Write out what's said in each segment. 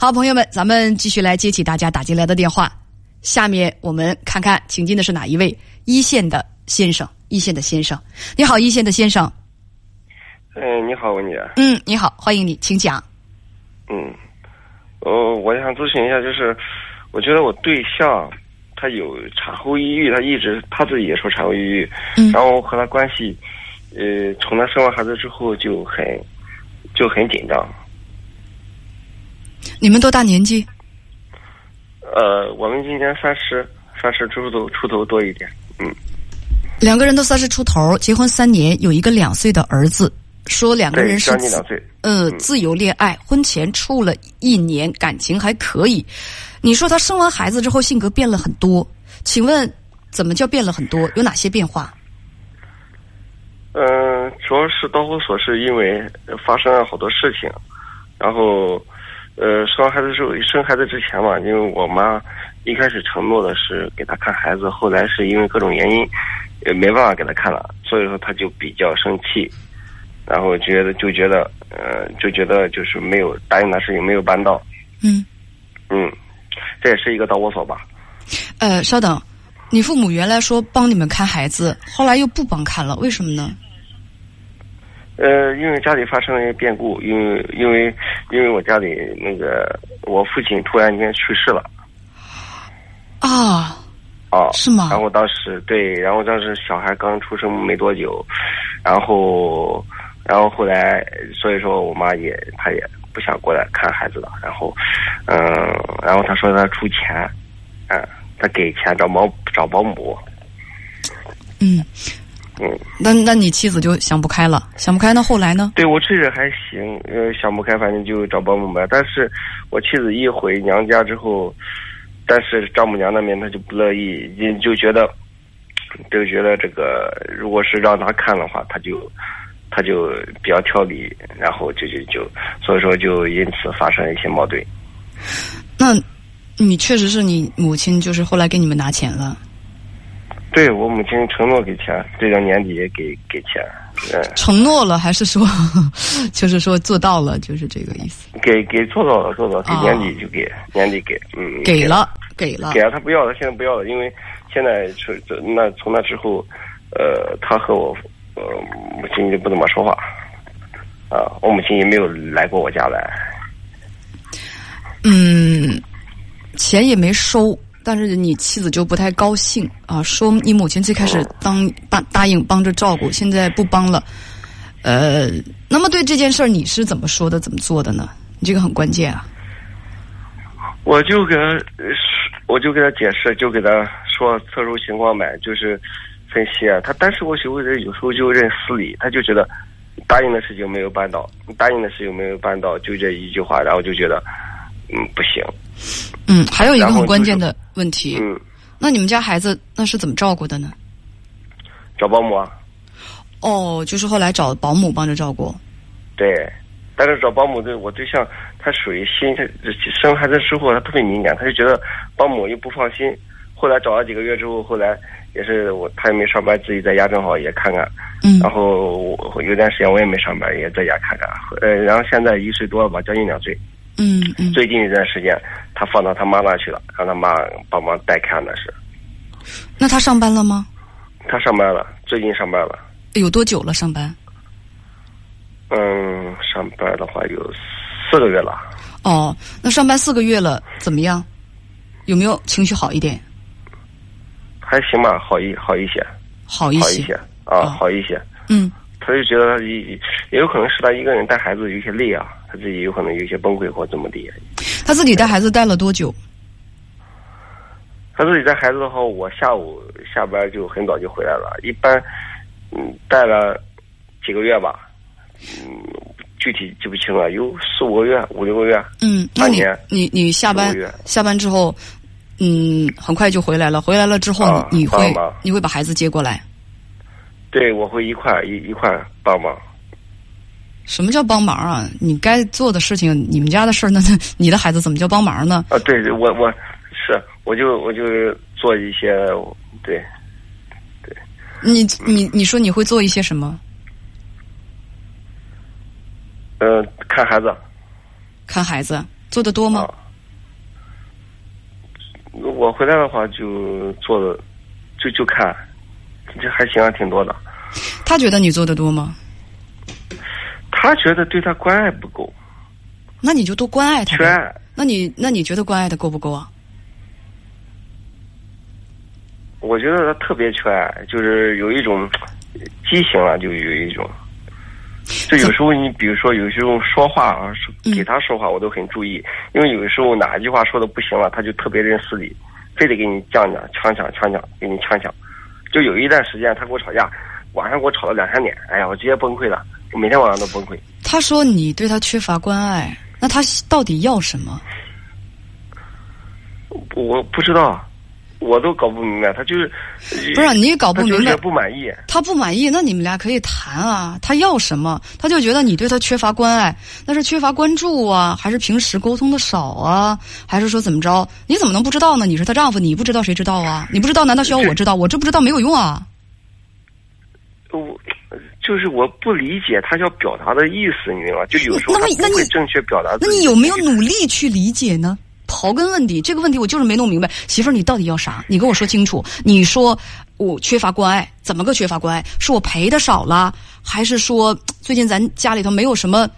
好，朋友们，咱们继续来接起大家打进来的电话。下面我们看看，请进的是哪一位一线的先生？一线的先生，你好，一线的先生。嗯，你好，文姐。嗯，你好，欢迎你，请讲。嗯，呃，我想咨询一下，就是我觉得我对象他有产后抑郁，他一直他自己也说产后抑郁，嗯然后和他关系，呃，从他生完孩子之后就很就很紧张。你们多大年纪？呃，我们今年三十，三十出头出头多一点。嗯，两个人都三十出头，结婚三年，有一个两岁的儿子。说两个，人是将近两岁。呃嗯自由恋爱，婚前处了一年，感情还可以。你说他生完孩子之后性格变了很多，请问怎么叫变了很多？有哪些变化？嗯、主要是导火索是因为发生了好多事情，然后，呃，生完孩子之后，生孩子之前嘛，因为我妈一开始承诺的是给她看孩子，后来是因为各种原因，也没办法给他看了，所以说她就比较生气，然后觉得就觉得，呃，就觉得就是没有答应的事情没有办到，嗯，嗯，这也是一个导火索吧。呃，稍等，你父母原来说帮你们看孩子，后来又不帮看了，为什么呢？呃，因为家里发生了一些变故，因为因为因为我家里那个我父亲突然间去世了啊，哦，是吗？然后当时对，然后当时小孩刚出生没多久，然后然后后来，所以说我妈也她也不想过来看孩子了，然后嗯，然后她说她出钱，嗯，她给钱找保找保姆，嗯，嗯。那那你妻子就想不开了，想不开，那后来呢？对我这人还行，呃，想不开，反正就找保姆呗。但是我妻子一回娘家之后，但是丈母娘那边她就不乐意，也就觉得，就觉得这个如果是让她看的话，她就，她就比较挑理，然后就就就，所以说就因此发生了一些矛盾。那你确实是你母亲，就是后来给你们拿钱了，对我母亲承诺给钱，这个年底也给给钱，嗯，承诺了，还是说，就是说做到了，就是这个意思？给给做到了，做到，给哦年底就给，年底给，嗯，给了，给了给。了。他不要了，现在不要了，因为现在是这那从那之后，呃，他和我呃母亲就不怎么说话，啊，我母亲也没有来过我家来，嗯，钱也没收，但是你妻子就不太高兴啊，说你母亲最开始当答答应帮着照顾，现在不帮了。呃，那么对这件事儿你是怎么说的，怎么做的呢？你这个很关键啊。我就给他，我就给他解释，就给他说特殊情况呗，就是分析啊，他，但是我媳妇人有时候就认死理，他就觉得答应的事情没有办到，答应的事情没有办到，就这一句话，然后就觉得，嗯，不行，嗯，还有一个很关键的问题，嗯，那你们家孩子那是怎么照顾的呢？找保姆啊。哦，就是后来找保姆帮着照顾。对，但是找保姆对我对象，他属于心，他生孩子之后他特别敏感，他就觉得保姆又不放心。后来找了几个月之后，后来也是我他也没上班，自己在家正好也看看。嗯然后我有段时间我也没上班，也在家看看。呃，然后现在一岁多了吧，将近两岁。嗯嗯。最近一段时间，他放到他妈那去了，让他妈帮忙代看的是。那他上班了吗？他上班了，最近上班了。有多久了上班？嗯，上班的话有四个月了。哦，那上班四个月了，怎么样？有没有情绪好一点？还行吧，好一好一些。好一些。好一些啊，哦好一些。嗯他就觉得他也也有可能是他一个人带孩子有些累啊，他自己有可能有些崩溃或怎么的。他自己带孩子带了多久？他自己带孩子的话，我下午下班就很早就回来了，一般嗯带了几个月吧，嗯具体记不清了，有四五个月、五六个月。嗯，那你你你下班下班之后，嗯，很快就回来了。回来了之后，啊你你会你会把孩子接过来？对，我会一块一一块帮忙。什么叫帮忙啊？你该做的事情，你们家的事儿，那那 你的孩子怎么叫帮忙呢？啊，对，我我是我就我就做一些对对你你你说你会做一些什么？嗯、看孩子。看孩子，做的多吗？啊，我回来的话就做的，就就看，这还行啊，挺多的。他觉得你做的多吗？他觉得对他关爱不够，那你就多关爱他呗。缺爱。那你那你觉得关爱的够不够啊？我觉得他特别缺爱，就是有一种畸形了，就有一种。就有时候你比如说有时候说话啊，嗯给他说话我都很注意，因为有的时候哪一句话说的不行了，他就特别认死理，非得给你犟犟、呛呛、呛呛，给你呛呛。就有一段时间他跟我吵架，晚上给我吵了两三点，哎呀，我直接崩溃了，我每天晚上都崩溃。他说你对他缺乏关爱，那他到底要什么？我不知道，我都搞不明白，他就是不是你也搞不明白他，不满意。他不满意，那你们俩可以谈啊。他要什么？他就觉得你对他缺乏关爱，那是缺乏关注啊，还是平时沟通的少啊，还是说怎么着？你怎么能不知道呢？你是她丈夫，你不知道谁知道啊？你不知道，难道需要我知道？我这不知道没有用啊。我就是我不理解他要表达的意思，你明白吗？就有时候他那你不会正确表达。那你有没有努力去理解呢？刨根问底，这个问题我就是没弄明白。媳妇儿，你到底要啥？你跟我说清楚。你说我缺乏关爱，怎么个缺乏关爱？是我陪的少了，还是说最近咱家里头没有什么，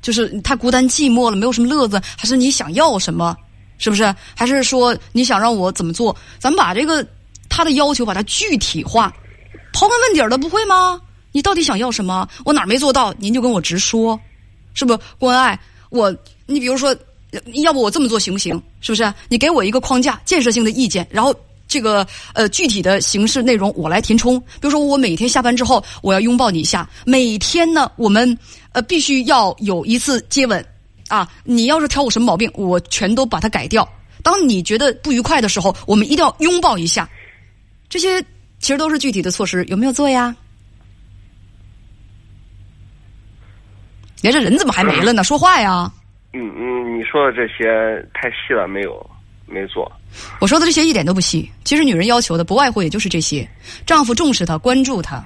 就是太孤单寂寞了，没有什么乐子？还是你想要什么？是不是？还是说你想让我怎么做？咱们把这个他的要求把它具体化，刨根问底儿的，不会吗？你到底想要什么？我哪儿没做到，您就跟我直说，是不？关爱我，你比如说，要不我这么做行不行？是不是？你给我一个框架，建设性的意见，然后这个呃具体的形式内容我来填充。比如说，我每天下班之后我要拥抱你一下，每天呢我们呃必须要有一次接吻啊。你要是挑我什么毛病，我全都把它改掉。当你觉得不愉快的时候，我们一定要拥抱一下。这些其实都是具体的措施，有没有做呀？你这人怎么还没了呢？说话呀！嗯嗯，你说的这些太细了，没有没做。我说的这些一点都不细。其实女人要求的不外乎也就是这些：丈夫重视她，关注她，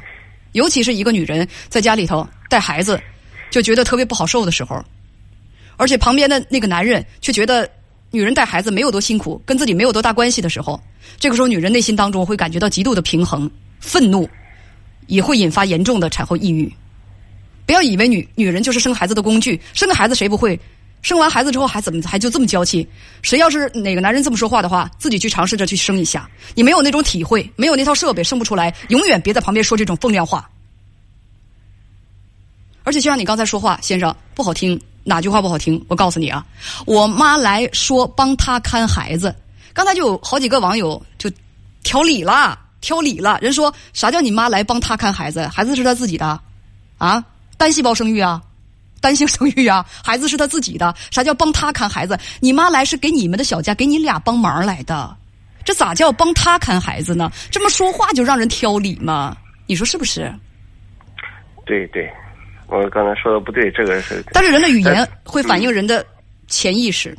尤其是一个女人在家里头带孩子，就觉得特别不好受的时候，而且旁边的那个男人却觉得女人带孩子没有多辛苦，跟自己没有多大关系的时候，这个时候女人内心当中会感觉到极度的平衡、愤怒，也会引发严重的产后抑郁。不要以为女女人就是生孩子的工具，生个孩子谁不会？生完孩子之后还怎么还就这么娇气？谁要是哪个男人这么说话的话，自己去尝试着去生一下。你没有那种体会，没有那套设备，生不出来。永远别在旁边说这种风凉话。而且就像你刚才说话，先生不好听，哪句话不好听？我告诉你啊，我妈来说帮她看孩子，刚才就有好几个网友就挑理了，挑理了。人说啥叫你妈来帮她看孩子？孩子是她自己的，啊，单细胞生育啊。单性生育啊，孩子是他自己的，啥叫帮他看孩子？你妈来是给你们的小家，给你俩帮忙来的，这咋叫帮他看孩子呢？这么说话就让人挑理吗？你说是不是？对对，我刚才说的不对，这个是。但是人的语言会反映人的潜意识。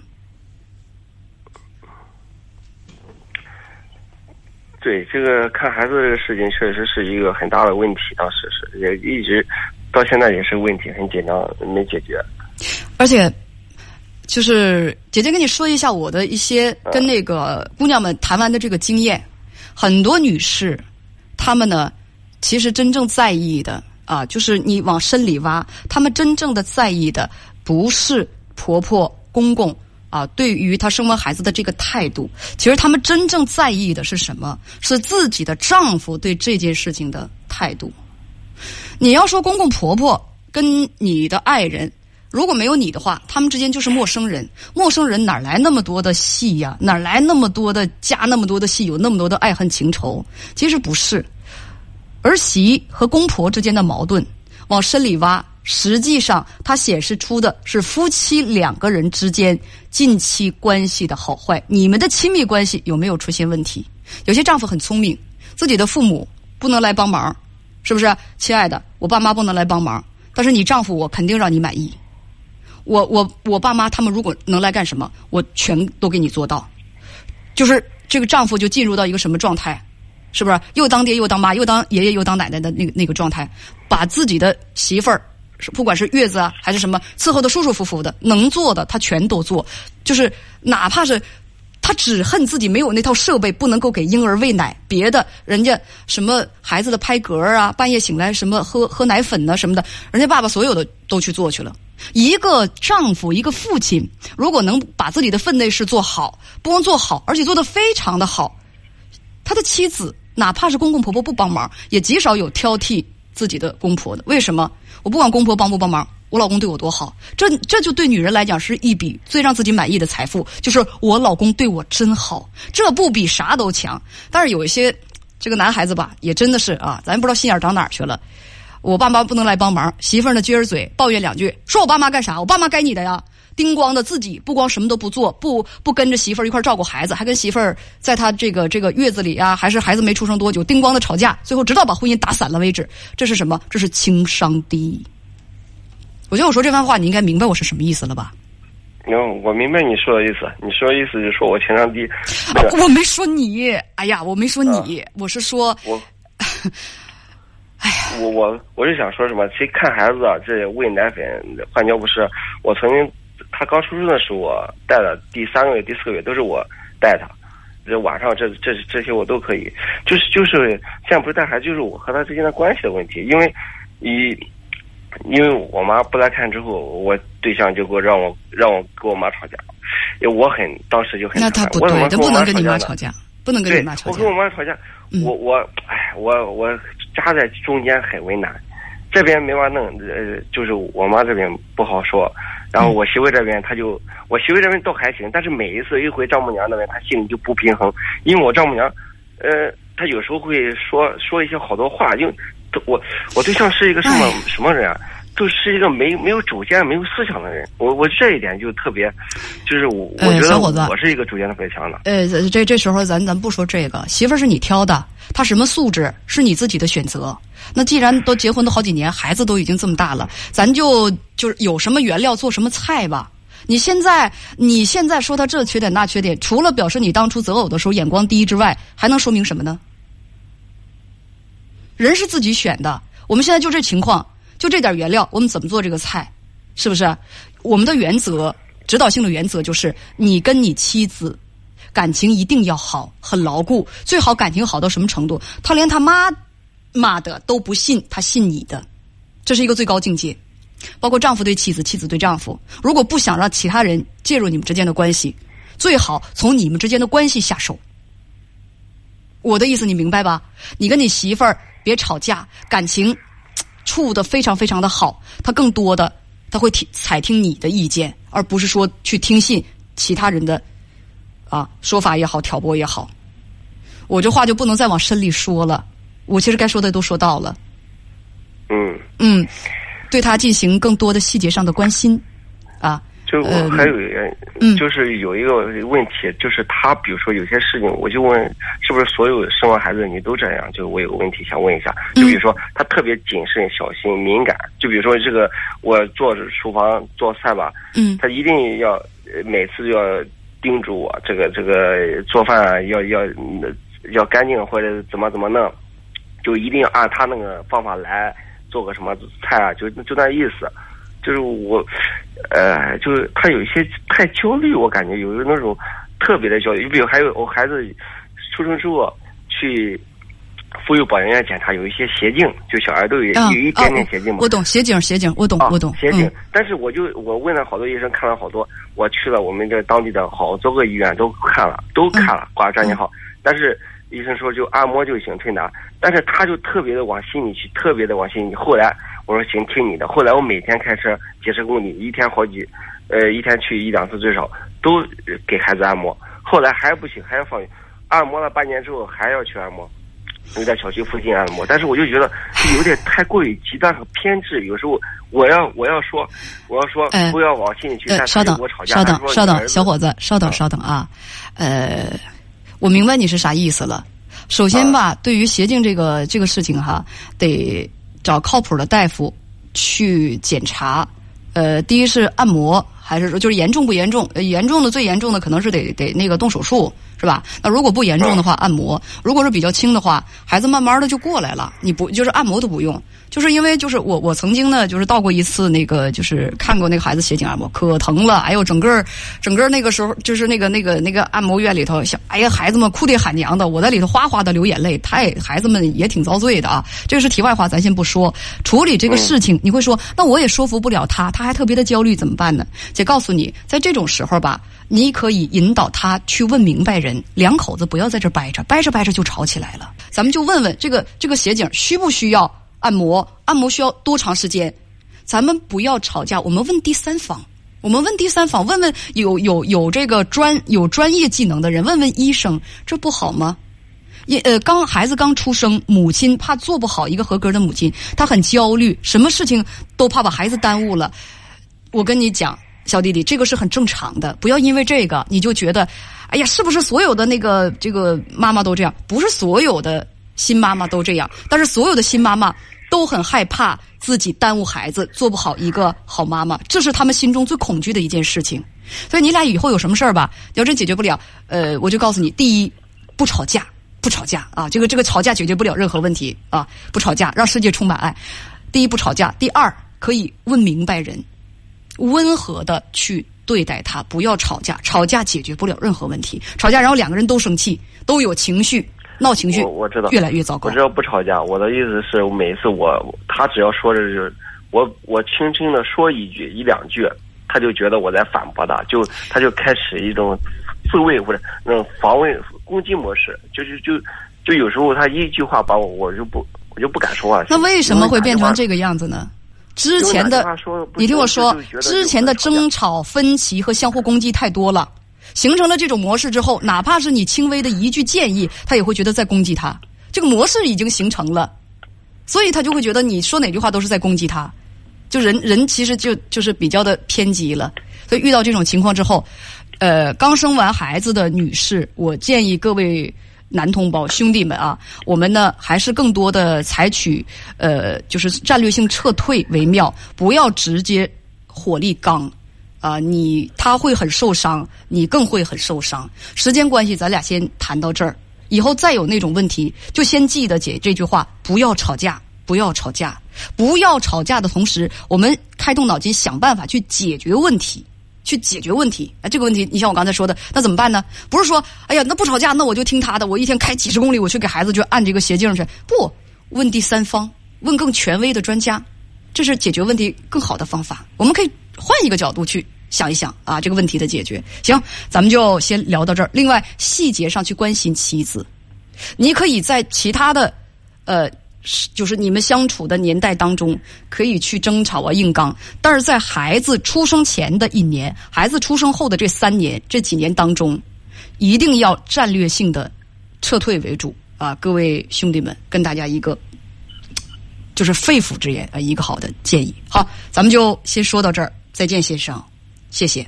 对这个看孩子这个事情，确实是一个很大的问题，当时是也一直到现在也是问题，很紧张，没解决。而且，就是姐姐跟你说一下我的一些跟那个姑娘们谈完的这个经验，很多女士，她们呢，其实真正在意的啊，就是你往深里挖，她们真正的在意的不是婆婆公公啊，对于她生完孩子的这个态度，其实她们真正在意的是什么？是自己的丈夫对这件事情的态度。你要说公公婆婆跟你的爱人。如果没有你的话，他们之间就是陌生人。陌生人哪来那么多的戏呀？哪来那么多的加那么多的戏，有那么多的爱恨情仇？其实不是，儿媳和公婆之间的矛盾，往深里挖，实际上它显示出的是夫妻两个人之间近期关系的好坏。你们的亲密关系有没有出现问题？有些丈夫很聪明，自己的父母不能来帮忙，是不是？亲爱的，我爸妈不能来帮忙，但是你丈夫我肯定让你满意。我我我爸妈他们如果能来干什么，我全都给你做到。就是这个丈夫就进入到一个什么状态，是不是？又当爹又当妈，又当爷爷又当奶奶的那个那个状态，把自己的媳妇儿不管是月子啊还是什么，伺候的舒舒服服的，能做的他全都做，就是哪怕是。他只恨自己没有那套设备，不能够给婴儿喂奶。别的人家什么孩子的拍嗝啊，半夜醒来什么喝喝奶粉呢什么的，人家爸爸所有的都去做去了。一个丈夫，一个父亲，如果能把自己的分内事做好，不光做好，而且做得非常的好，他的妻子哪怕是公公婆婆不帮忙，也极少有挑剔自己的公婆的。为什么？我不管公婆帮不帮忙。我老公对我多好，这这就对女人来讲是一笔最让自己满意的财富，就是我老公对我真好，这不比啥都强。但是有一些这个男孩子吧，也真的是啊，咱不知道心眼长哪儿去了。我爸妈不能来帮忙，媳妇儿呢撅着嘴抱怨两句，说我爸妈干啥？我爸妈该你的呀！叮咣的自己不光什么都不做，不不跟着媳妇儿一块照顾孩子，还跟媳妇儿在他这个这个月子里啊，还是孩子没出生多久，叮咣的吵架，最后直到把婚姻打散了为止。这是什么？这是情商低。我觉得我说这番话，你应该明白我是什么意思了吧？嗯，我明白你说的意思。你说的意思就是说我情商低。我没说你，哎呀，我没说你，我是说我。哎呀，我我我是想说什么？其实看孩子啊，这喂奶粉、换尿不湿，我曾经他刚出生的时候，我带了第三个月、第四个月都是我带他。这晚上这这这些我都可以。就是就是现在不是带孩子，就是我和他之间的关系的问题，因为一。因为我妈不来看之后，我对象就给我让我让我跟我妈吵架，因为我很当时就很那他不对，他不能跟你妈吵架，不能跟你妈吵架。我跟我妈吵架，我我哎，我我夹在中间很为难，这边没法弄，呃，就是我妈这边不好说，然后我媳妇这边她就我媳妇这边倒还行，但是每一次一回丈母娘那边，她心里就不平衡，因为我丈母娘，呃，她有时候会说说一些好多话，就。我我对象是一个什么什么人啊？就是一个没没有主见、没有思想的人。我我这一点就特别，就是我我觉得我是一个主见特别强的。呃，这这时候咱咱不说这个，媳妇儿是你挑的，她什么素质是你自己的选择。那既然都结婚都好几年，孩子都已经这么大了，咱就就是有什么原料做什么菜吧。你现在你现在说他这缺点那缺点，除了表示你当初择偶的时候眼光低之外，还能说明什么呢？人是自己选的，我们现在就这情况，就这点原料，我们怎么做这个菜？是不是？我们的原则，指导性的原则就是，你跟你妻子感情一定要好，很牢固，最好感情好到什么程度？他连他妈妈的都不信，他信你的，这是一个最高境界。包括丈夫对妻子，妻子对丈夫，如果不想让其他人介入你们之间的关系，最好从你们之间的关系下手。我的意思你明白吧？你跟你媳妇儿。别吵架，感情处的非常非常的好。他更多的他会听采听你的意见，而不是说去听信其他人的啊说法也好，挑拨也好。我这话就不能再往深里说了。我其实该说的都说到了。嗯嗯，对他进行更多的细节上的关心啊。就我还有一个，就是有一个问题，就是他比如说有些事情，我就问是不是所有生完孩子你都这样？就我有个问题想问一下，就比如说他特别谨慎、小心、敏感，就比如说这个我做厨房做菜吧，嗯，他一定要每次要叮嘱我这个这个做饭要要要干净或者怎么怎么弄，就一定要按他那个方法来做个什么菜啊，就就那意思。就是我，呃，就是他有一些太焦虑，我感觉有那种特别的焦虑。你比如还有我孩子出生之后去妇幼保健院检查，有一些斜颈，就小孩都有有一点点斜颈嘛。我懂斜颈，斜颈，我懂，我懂。斜颈，但是我就我问了好多医生，看了好多，我去了我们这当地的好多个医院都看了，都看了挂专家号，但是医生说就按摩就行，推拿。但是他就特别的往心里去，特别的往心里。后来。我说行，听你的。后来我每天开车几十公里，一天好几，呃，一天去一两次最少，都给孩子按摩。后来还不行，还要放，按摩了半年之后还要去按摩，就在小区附近按摩。但是我就觉得有点太过于极端和偏执。有时候我要我要说，我要说不要往心里去。稍等，稍等，稍等，小伙子，稍等，稍等啊。呃，我明白你是啥意思了。首先吧，对于斜颈这个这个事情哈，得。找靠谱的大夫去检查，呃，第一是按摩，还是说就是严重不严重？严重的最严重的可能是得得那个动手术，是吧？那如果不严重的话，按摩；如果是比较轻的话，孩子慢慢的就过来了，你不就是按摩都不用。就是因为就是我我曾经呢就是到过一次那个就是看过那个孩子斜颈按摩可疼了，哎呦整个整个那个时候就是那个那个那个按摩院里头，小哎呀孩子们哭爹喊娘的，我在里头哗哗的流眼泪，太孩子们也挺遭罪的啊。这个是题外话，咱先不说。处理这个事情，你会说那我也说服不了他，他还特别的焦虑，怎么办呢？姐告诉你，在这种时候吧，你可以引导他去问明白人，两口子不要在这掰扯，掰扯掰扯就吵起来了。咱们就问问这个这个协警需不需要？按摩，按摩需要多长时间？咱们不要吵架，我们问第三方，我们问第三方，问问有有有这个专有专业技能的人，问问医生，这不好吗？也呃，刚孩子刚出生，母亲怕做不好一个合格的母亲，她很焦虑，什么事情都怕把孩子耽误了。我跟你讲，小弟弟，这个是很正常的，不要因为这个你就觉得，哎呀，是不是所有的那个这个妈妈都这样？不是所有的新妈妈都这样，但是所有的新妈妈都很害怕自己耽误孩子，做不好一个好妈妈，这是他们心中最恐惧的一件事情。所以你俩以后有什么事儿吧，要真解决不了，呃，我就告诉你，第一，不吵架，不吵架啊，这个这个吵架解决不了任何问题啊，不吵架，让世界充满爱。第一，不吵架；第二，可以问明白人，温和的去对待他，不要吵架，吵架解决不了任何问题。吵架然后两个人都生气，都有情绪，闹情绪，我我知道，越来越糟糕我。知道不吵架，我的意思是，每一次我他只要说的是我我轻轻的说一句一两句，他就觉得我在反驳他，就他就开始一种自卫或者那种防卫攻击模式，就是就就有时候他一句话把我我就不我就不敢说话。那为什么会变成这？个样子呢？之前的你听我说之前的争吵、分歧和相互攻击太多了，形成了这种模式之后，哪怕是你轻微的一句建议，他也会觉得在攻击他。这个模式已经形成了，所以他就会觉得你说哪句话都是在攻击他。就人人其实就就是比较的偏激了，所以遇到这种情况之后，呃，刚生完孩子的女士，我建议各位男同胞兄弟们啊，我们呢还是更多的采取呃，就是战略性撤退为妙，不要直接火力刚。啊、你他会很受伤，你更会很受伤。时间关系，咱俩先谈到这儿。以后再有那种问题，就先记得姐这句话：不要吵架，不要吵架，不要吵架的同时，我们开动脑筋想办法去解决问题，去解决问题。哎，这个问题，你像我刚才说的，那怎么办呢？不是说，哎呀，那不吵架，那我就听他的，我一天开几十公里，我去给孩子就按这个斜镜去。不，问第三方，问更权威的专家，这是解决问题更好的方法。我们可以换一个角度去想一想啊，这个问题的解决。行，咱们就先聊到这儿。另外，细节上去关心妻子，你可以在其他的，呃，是就是你们相处的年代当中，可以去争吵啊、硬刚，但是在孩子出生前的一年，孩子出生后的这三年、这几年当中，一定要战略性的撤退为主啊！各位兄弟们，跟大家一个就是肺腑之言啊，一个好的建议。好，咱们就先说到这儿，再见，先生，谢谢。